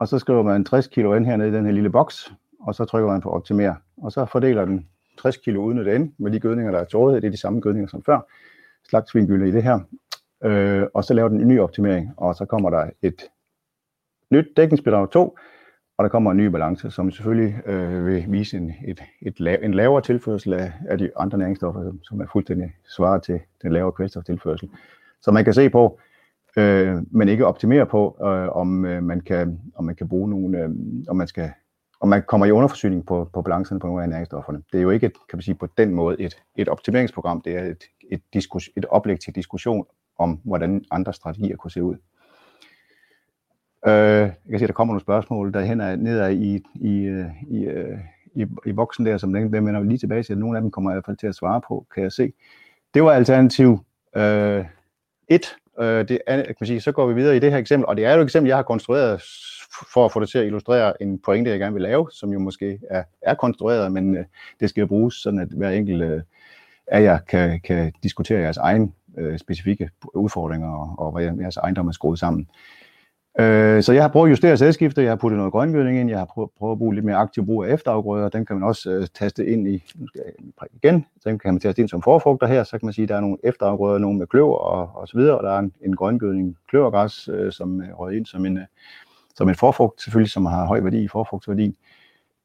Og så skriver man 60 kilo ind hernede i den her lille boks, og så trykker man på optimere, og så fordeler den 60 kilo uden at ende med de gødninger, der er til Det er de samme gødninger som før. Slagsvingylde i det her. Øh, og så laver den en ny optimering, og så kommer der et nyt dækningsbidrag 2, og der kommer en ny balance, som selvfølgelig øh, vil vise en, et, et lav, en lavere tilførsel af, af de andre næringsstoffer, som, som er fuldstændig svaret til den lavere kvælstoftilførsel. Så man kan se på, øh, men ikke optimere på, øh, om, øh, man kan, om man kan bruge nogle, øh, om man skal om man kommer i underforsyning på, på balancerne på nogle af næringsstofferne. Det er jo ikke, et, kan man sige, på den måde et, et optimeringsprogram, det er et, et, diskus, et oplæg til diskussion om, hvordan andre strategier kunne se ud. Øh, jeg kan se, at der kommer nogle spørgsmål, der hen ned i, i, øh, i, øh, i, i boksen der, som den vender lige tilbage til. Nogle af dem kommer jeg i hvert fald til at svare på, kan jeg se. Det var alternativ øh, 1. Øh, det er, kan man sige, så går vi videre i det her eksempel, og det er jo et eksempel, jeg har konstrueret for at få det til at illustrere en pointe, jeg gerne vil lave, som jo måske er, er konstrueret, men øh, det skal jo bruges sådan, at hver enkelt øh, af jer kan, kan diskutere jeres egen øh, specifikke udfordringer og, og hvordan jeres ejendom er skruet sammen. Øh, så jeg har prøvet at justere sædskiftet, jeg har puttet noget grøngødning ind, jeg har prøvet, prøvet at bruge lidt mere aktiv brug af efterafgrøder, den kan man også øh, taste ind i, nu skal jeg igen, den kan man taste ind som forfrugter her, så kan man sige, at der er nogle efterafgrøder, nogle med kløver og, og så videre, og der er en, en grøngødning kløvergræs, øh, som er røget ind som en, øh, som en forfrugt, selvfølgelig, som har høj værdi i forfrugtsværdi,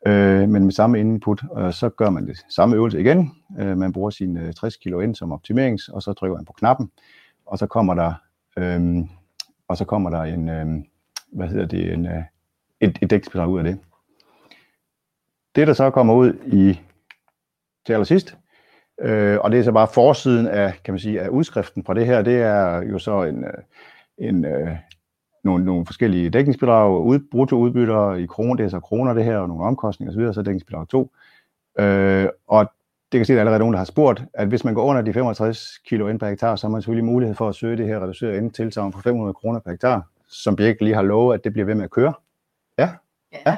Øh, men med samme input, øh, så gør man det samme øvelse igen. Øh, man bruger sin øh, 60 kilo ind som optimerings, og så trykker man på knappen, og så kommer der, øh, og så kommer der en, øh, hvad hedder det, en, øh, et, et dækningsbidrag ud af det. Det, der så kommer ud i til allersidst, øh, og det er så bare forsiden af, kan man sige, af udskriften fra det her, det er jo så en, øh, en, øh, nogle, nogle forskellige dækningsbidrag, ud, bruttoudbytter i kroner, det er så kroner det her, og nogle omkostninger osv., så dækningsbidrag 2. Øh, og det kan se, at der er allerede nogen, der har spurgt, at hvis man går under de 65 kilo ind per hektar, så har man selvfølgelig mulighed for at søge det her reducerede indtilsavn på 500 kroner per hektar, som Birk lige har lovet, at det bliver ved med at køre. Ja, ja.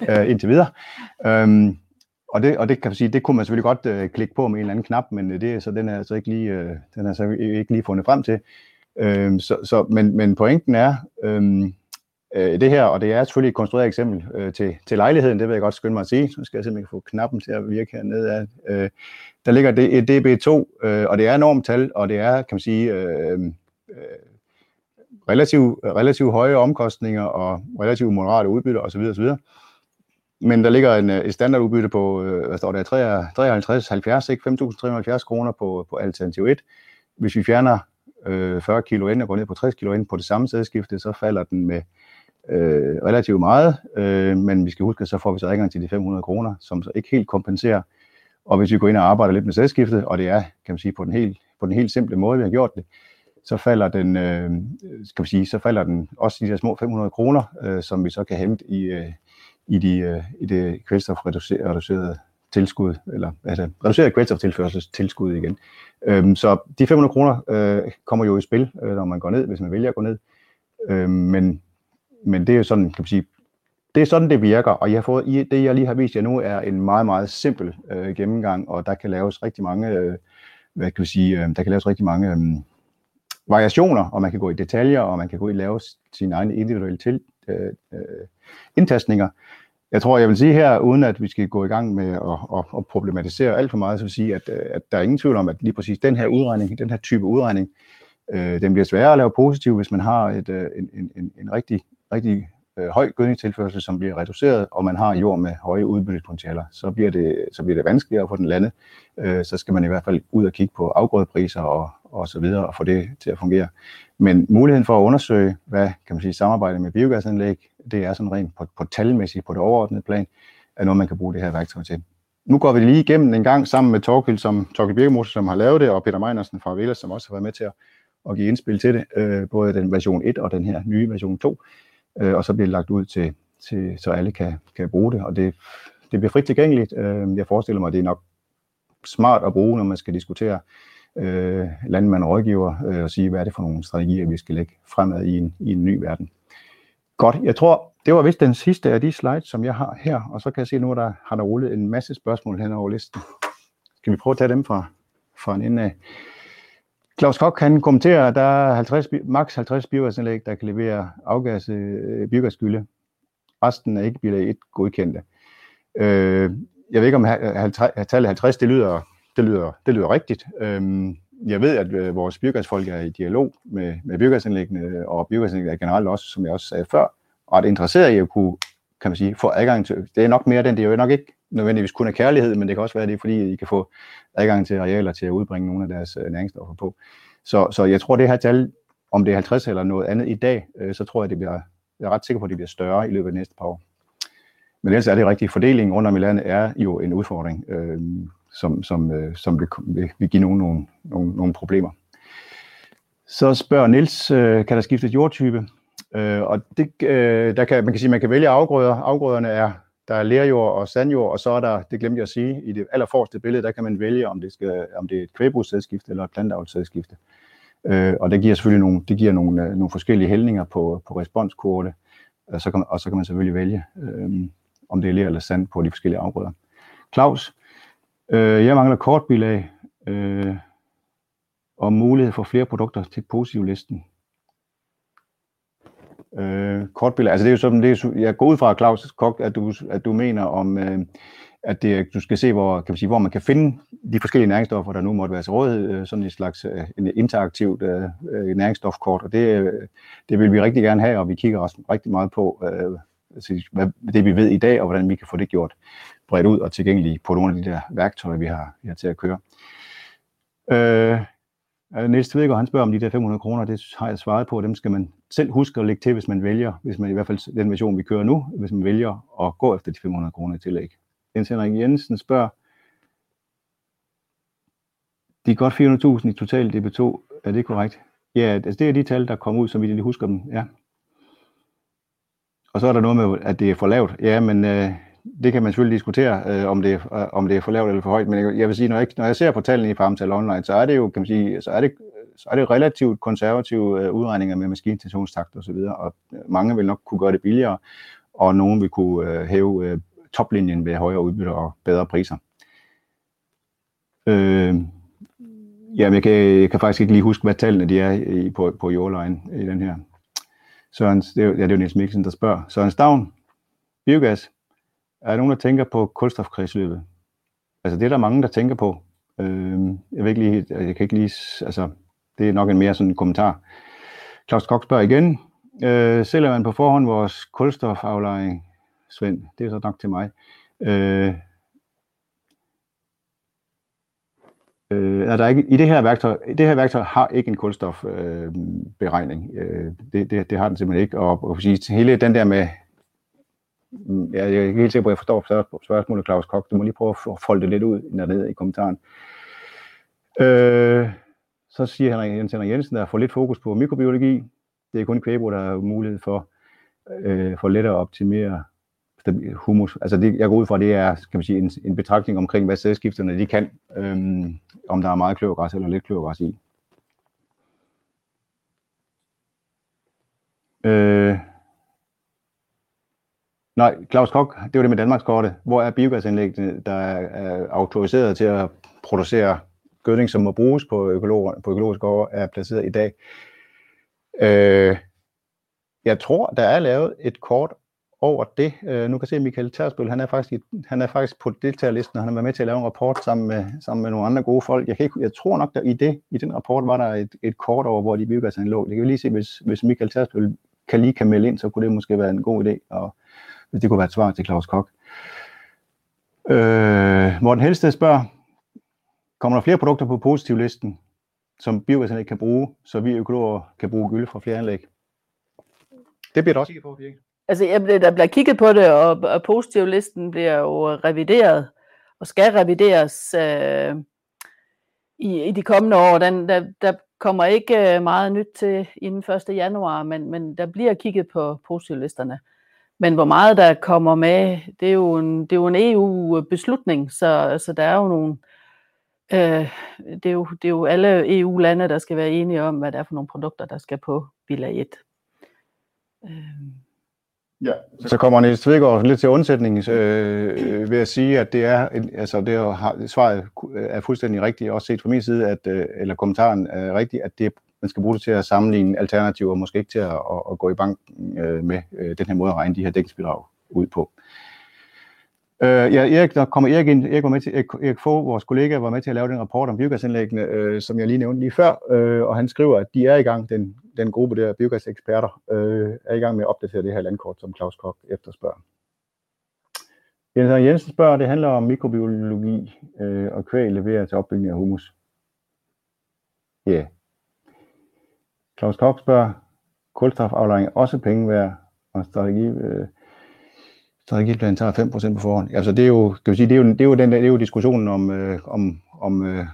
ja. Øh, indtil videre. Øhm, og det, og det kan man sige, det kunne man selvfølgelig godt øh, klikke på med en eller anden knap, men det er så den er så ikke lige, øh, den er så ikke lige fundet frem til. Øhm, så, så, men, men pointen er, øhm, øh, det her, og det er selvfølgelig et konstrueret eksempel øh, til, til lejligheden, det vil jeg godt skynde mig at sige. Så skal jeg simpelthen få knappen til at virke hernede af. Øh, der ligger det, et DB2, øh, og det er enormt tal, og det er, kan man sige, øh, øh, relativt relativ høje omkostninger og relativt moderate udbytter osv. osv. Men der ligger en, øh, et standardudbytte på, øh, hvad står der, 53, 70, ikke? 5.370 kroner på, på alternativ 1. Hvis vi fjerner øh, 40 kilo ind og går ned på 60 kilo ind på det samme sædskifte, så falder den med øh, relativt meget, øh, men vi skal huske, at så får vi så adgang til de 500 kroner, som så ikke helt kompenserer. Og hvis vi går ind og arbejder lidt med sædskiftet, og det er, kan man sige, på den helt, på den helt simple måde, vi har gjort det, så falder den, øh, skal vi sige, så falder den også de der små 500 kroner, øh, som vi så kan hente i, øh, i, de, øh, i det kvælstofreducerede tilskud, eller altså reduceret kvælstoftilførselstilskud igen. Øhm, så de 500 kroner øh, kommer jo i spil, øh, når man går ned, hvis man vælger at gå ned. Øh, men, men det er jo sådan, kan man sige, det er sådan, det virker, og jeg har fået, det, jeg lige har vist jer nu, er en meget, meget simpel øh, gennemgang, og der kan laves rigtig mange, øh, hvad kan vi sige, øh, der kan laves rigtig mange øh, variationer, og man kan gå i detaljer, og man kan gå i lave sine egne individuelle til, øh, øh, indtastninger. Jeg tror, jeg vil sige her, uden at vi skal gå i gang med at, at, at problematisere alt for meget, så vil sige, at, øh, at der er ingen tvivl om, at lige præcis den her udregning, den her type udregning, øh, den bliver sværere at lave positiv, hvis man har et, øh, en, en, en, en rigtig rigtig øh, høj gødningstilførsel, som bliver reduceret, og man har jord med høje udbyttepotentialer, så bliver det, så bliver det vanskeligere at få den landet. Øh, så skal man i hvert fald ud og kigge på afgrødepriser og, og så videre, og få det til at fungere. Men muligheden for at undersøge, hvad kan man sige, samarbejde med biogasanlæg, det er sådan rent på, på talmæssigt, på det overordnede plan, er noget, man kan bruge det her værktøj til. Nu går vi lige igennem en gang sammen med Torkild, som Torkild Birkemose, som har lavet det, og Peter Meinersen fra Vela, som også har været med til at, at give indspil til det, øh, både den version 1 og den her nye version 2, øh, og så bliver det lagt ud til, til så alle kan, kan bruge det, og det, det bliver frit tilgængeligt. Øh, jeg forestiller mig, at det er nok smart at bruge, når man skal diskutere øh, landmand og rådgiver øh, og sige, hvad er det for nogle strategier, vi skal lægge fremad i en, i en ny verden. Godt, jeg tror, det var vist den sidste af de slides, som jeg har her, og så kan jeg se nu, at der har der rullet en masse spørgsmål hen over listen. Skal vi prøve at tage dem fra, fra en ende af? Claus Kok kan kommentere, at der er 50, maks 50 biogasanlæg, der kan levere afgas, øh, biogasgylde. Resten er ikke bilag 1 godkendte. Øh, jeg ved ikke, om 50, tallet 50, det lyder, det lyder, det lyder rigtigt. Øh, jeg ved, at øh, vores biogasfolk er i dialog med, med biogasanlæggene, og biogasanlæggene er generelt også, som jeg også sagde før, ret interesseret i at kunne, kan man sige, få adgang til, det er nok mere den, det er jo nok ikke nødvendigvis kun af kærlighed, men det kan også være, det er fordi, I kan få adgang til arealer til at udbringe nogle af deres øh, næringsstoffer på. Så, så jeg tror, det her tal, om det er 50 eller noget andet i dag, øh, så tror jeg, det bliver, jeg er ret sikker på, at det bliver større i løbet af næste par år. Men ellers er det rigtigt. Fordelingen rundt om i landet er jo en udfordring, øh, som, som, øh, som vil, vil, vil give nogen nogle, nogle, nogle problemer. Så spørger Nils, øh, kan der skiftes jordtype? Øh, og det, øh, der kan, man kan sige, man kan vælge afgrøder. Afgrøderne er, der er lerjord og sandjord, og så er der, det glemte jeg at sige, i det allerforreste billede, der kan man vælge, om det, skal, om det er et kvæbrugsædskifte eller et planteavlsædskifte. Øh, og det giver selvfølgelig nogle, det giver nogle, øh, nogle forskellige hældninger på, på responskortet, og så, kan, og så kan man selvfølgelig vælge, øh, om det er ler eller sand på de forskellige afgrøder. Claus, øh, jeg mangler kortbilag øh, og mulighed for flere produkter til positivlisten. Øh, kortbilleder, altså det er jo sådan, det er, jeg går ud fra, Claus Kok, at du, at du mener om, øh, at det, du skal se, hvor, kan man sige, hvor man kan finde de forskellige næringsstoffer, der nu måtte være til rådighed, øh, sådan et slags øh, en interaktivt øh, øh, næringsstofkort, og det, øh, det vil vi rigtig gerne have, og vi kigger også rigtig meget på, øh, altså, hvad, det vi ved i dag, og hvordan vi kan få det gjort bredt ud og tilgængeligt på nogle af de der værktøjer, vi har, vi har til at køre. Øh, Øh, Niels Tvedgaard, han spørger om de der 500 kroner, det har jeg svaret på, dem skal man selv huske at lægge til, hvis man vælger, hvis man i hvert fald den version, vi kører nu, hvis man vælger at gå efter de 500 kroner i tillæg. Jens Henrik Jensen spørger, de er godt 400.000 i total DB2, er det korrekt? Ja, altså det er de tal, der kommer ud, som vi lige husker dem, ja. Og så er der noget med, at det er for lavt. Ja, men øh, det kan man selvfølgelig diskutere, øh, om, det øh, om det er for lavt eller for højt, men jeg, jeg vil sige, når jeg, når jeg ser på tallene i Farmtal Online, så er det jo, kan man sige, så er det, så er det relativt konservative øh, udregninger med maskintensionstakt og så videre, og øh, mange vil nok kunne gøre det billigere, og nogen vil kunne øh, hæve øh, toplinjen ved højere udbytte og bedre priser. Øh, jamen, jeg kan, jeg kan faktisk ikke lige huske, hvad tallene de er i, på, på jordlejen i den her. Søren, det er, ja, det er jo Niels Mikkelsen, der spørger. Søren Stavn, biogas, er der nogen, der tænker på kulstofkredsløbet? Altså det er der mange, der tænker på. Øh, jeg, ved ikke lige, jeg kan ikke lige, altså det er nok en mere sådan en kommentar. Claus Kok spørger igen, øh, sælger man på forhånd vores kulstofaflejring, Svend, det er så nok til mig. Øh, Øh, er der ikke, I det her værktøj, det her værktøj har ikke en kulstofberegning. Øh, øh, det, det, det har den simpelthen ikke. Og, og sige, hele den der med Mm, jeg er ikke helt sikker på, at jeg forstår spørgsmålet, Claus Kok. Du må lige prøve at folde det lidt ud nede i kommentaren. Øh, så siger Henrik Jens Henrik Jensen, der får lidt fokus på mikrobiologi. Det er kun kvæbo, der har mulighed for, øh, for lettere at optimere humus. Altså det, jeg går ud fra, det er kan man sige, en, en betragtning omkring, hvad sædskifterne de kan, øh, om der er meget kløvergræs eller lidt kløvergræs i. Øh, Nej, Claus Kok, det var det med Danmarkskortet. Hvor er biogasanlæggene, der er autoriseret til at producere gødning, som må bruges på, økolog, på økologisk gårde, er placeret i dag? Øh, jeg tror, der er lavet et kort over det. Øh, nu kan jeg se, at Michael Tersbøl, han er faktisk, han er faktisk på deltagerlisten, og han har været med til at lave en rapport sammen med, sammen med nogle andre gode folk. Jeg, kan ikke, jeg tror nok, der i, det, i den rapport var der et, et kort over, hvor de biogasanlæg lå. Det kan vi lige se, hvis, hvis Michael Tersbøl kan lige kan melde ind, så kunne det måske være en god idé, at, hvis det kunne være et svar til Claus Kok. Øh, Morten Helsted spørger, kommer der flere produkter på positivlisten, som biogasanlæg kan bruge, så vi økologer kan bruge gylde fra flere anlæg? Det bliver der også på, Birgit. Altså, der bliver kigget på det, og, og positivlisten bliver jo revideret, og skal revideres øh, i, i de kommende år. Den, der, der kommer ikke øh, meget nyt til inden 1. januar, men, men der bliver kigget på positivlisterne. Men hvor meget der kommer med, det er jo en, det er jo en EU-beslutning, så, så der er jo nogle, øh, det, er jo, det er jo alle EU-lande, der skal være enige om, hvad det er for nogle produkter, der skal på bilag 1. Øh. Ja, så kommer Niels Tvigård lidt til undsætning øh, øh, ved at sige, at det er, altså det er, svaret er fuldstændig rigtigt, også set fra min side, at, øh, eller kommentaren er rigtig, at det, man skal bruge det til at sammenligne alternativer, måske ikke til at, at, at gå i bank øh, med øh, den her måde at regne de her dækningsbidrag ud på. Øh, ja, Erik, der kommer Erik ind, Erik, var med til, Erik, Erik Fogh, vores kollega, var med til at lave den rapport om biogasanlæggene, øh, som jeg lige nævnte lige før, øh, og han skriver, at de er i gang, den, den gruppe der biogaseksperter, øh, er i gang med at opdatere det her landkort, som Claus Kok efterspørger. Jens Jensen spørger, det handler om mikrobiologi øh, og kvæg leverer til opbygning af humus. Ja. Yeah. Claus Kok spørger, kulstofaflejring også penge værd, og strategi, øh, strategiplanen tager 5% på forhånd. Altså det er jo, kan vi sige, det er jo, det er jo, den, det er jo diskussionen om, øh, om, om øh,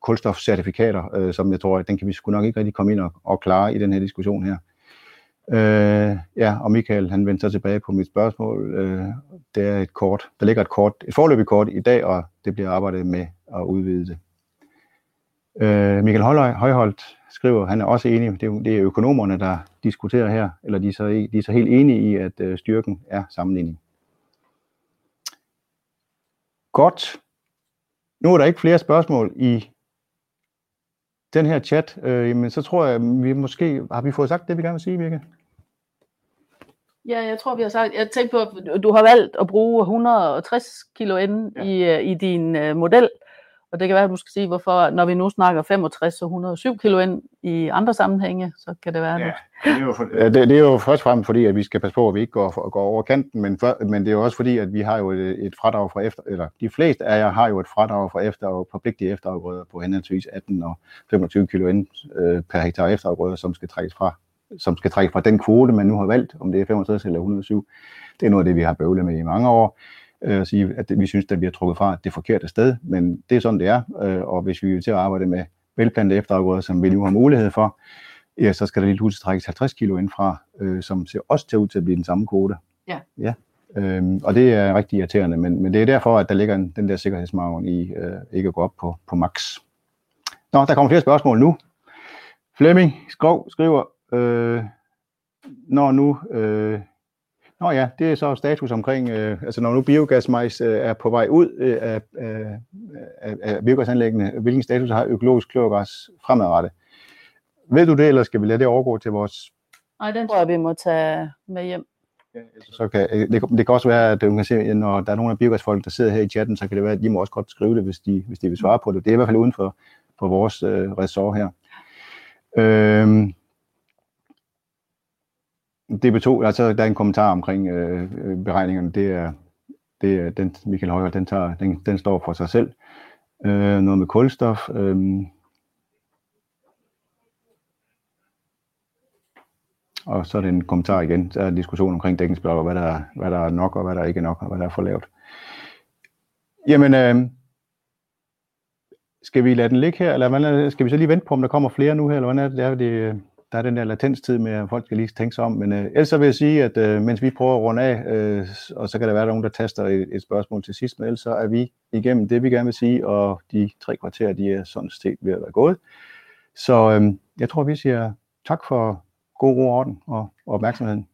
kulstofcertifikater, øh, som jeg tror, at den kan vi sgu nok ikke rigtig komme ind og, og klare i den her diskussion her. Øh, ja, og Michael, han vendte så tilbage på mit spørgsmål. Øh, det er et kort, der ligger et kort, et forløbigt kort i dag, og det bliver arbejdet med at udvide det. Øh, Michael Højholdt skriver, han er også enig, det er, det er økonomerne, der diskuterer her, eller de er så, de er så helt enige i, at øh, styrken er sammenligning. Godt. Nu er der ikke flere spørgsmål i den her chat, øh, men så tror jeg, vi måske har vi fået sagt det, vi gerne vil sige, Virke? Ja, jeg tror, vi har sagt, jeg tænkte på, at du har valgt at bruge 160 kilo ind ja. i, øh, i din uh, model, og det kan være, at du skal sige, hvorfor, når vi nu snakker 65 og 107 kilo ind i andre sammenhænge, så kan det være, ja, det er, jo for, det, det er jo først og fremmest fordi, at vi skal passe på, at vi ikke går, går over kanten, men, for, men det er jo også fordi, at vi har jo et, et fradrag fra efter, eller de fleste af jer har jo et fradrag fra efter, pligtige efterafgrøder på henholdsvis 18 og 25 kilo ind øh, per hektar efterafgrøder, som skal trækkes fra som skal trække fra den kvote, man nu har valgt, om det er 65 eller 107. Det er noget af det, vi har bøvlet med i mange år øh, sige, at vi synes, at vi har trukket fra det forkerte sted, men det er sådan, det er, øh, og hvis vi vil til at arbejde med velplantede efterafgrøder, som vi nu har mulighed for, ja, så skal der lige pludselig trækkes 50 kilo ind fra, øh, som ser også til ud til at blive den samme kvote. Ja. ja. Øhm, og det er rigtig irriterende, men, men det er derfor, at der ligger en, den der sikkerhedsmargen i øh, ikke at gå op på, på max. Nå, der kommer flere spørgsmål nu. Flemming Skov skriver, øh, når nu øh, Nå ja, det er så status omkring, øh, altså når nu biogasmajs øh, er på vej ud øh, af, af, af, biogasanlæggene, hvilken status har økologisk klorgræs fremadrettet? Ved du det, eller skal vi lade det overgå til vores... Nej, den tror jeg, vi må tage med hjem. Ja, altså, så kan, det, det kan også være, at man kan se, når der er nogle af biogasfolk, der sidder her i chatten, så kan det være, at de må også godt skrive det, hvis de, hvis de vil svare på det. Det er i hvert fald uden for, for vores øh, ressort her. Øhm, DB2, altså der er en kommentar omkring øh, øh, beregningerne, det er, det er den, Michael Højer, den, tager, den, den står for sig selv. Øh, noget med kulstof. Øh, og så er det en kommentar igen, så er en diskussion omkring dækningsbidrag, hvad der, hvad der er nok, og hvad der ikke er nok, og hvad der er for lavt. Jamen, øh, skal vi lade den ligge her, eller hvad, skal vi så lige vente på, om der kommer flere nu her, eller hvordan er det, er det øh? Der er den der latenstid med, at folk skal lige tænke sig om. Men øh, ellers så vil jeg sige, at øh, mens vi prøver at runde af, øh, og så kan der være nogen, der taster et, et spørgsmål til sidst, men ellers så er vi igennem det, vi gerne vil sige, og de tre kvarterer, de er sådan set ved at være gået. Så øh, jeg tror, vi siger tak for god ro og orden og opmærksomheden.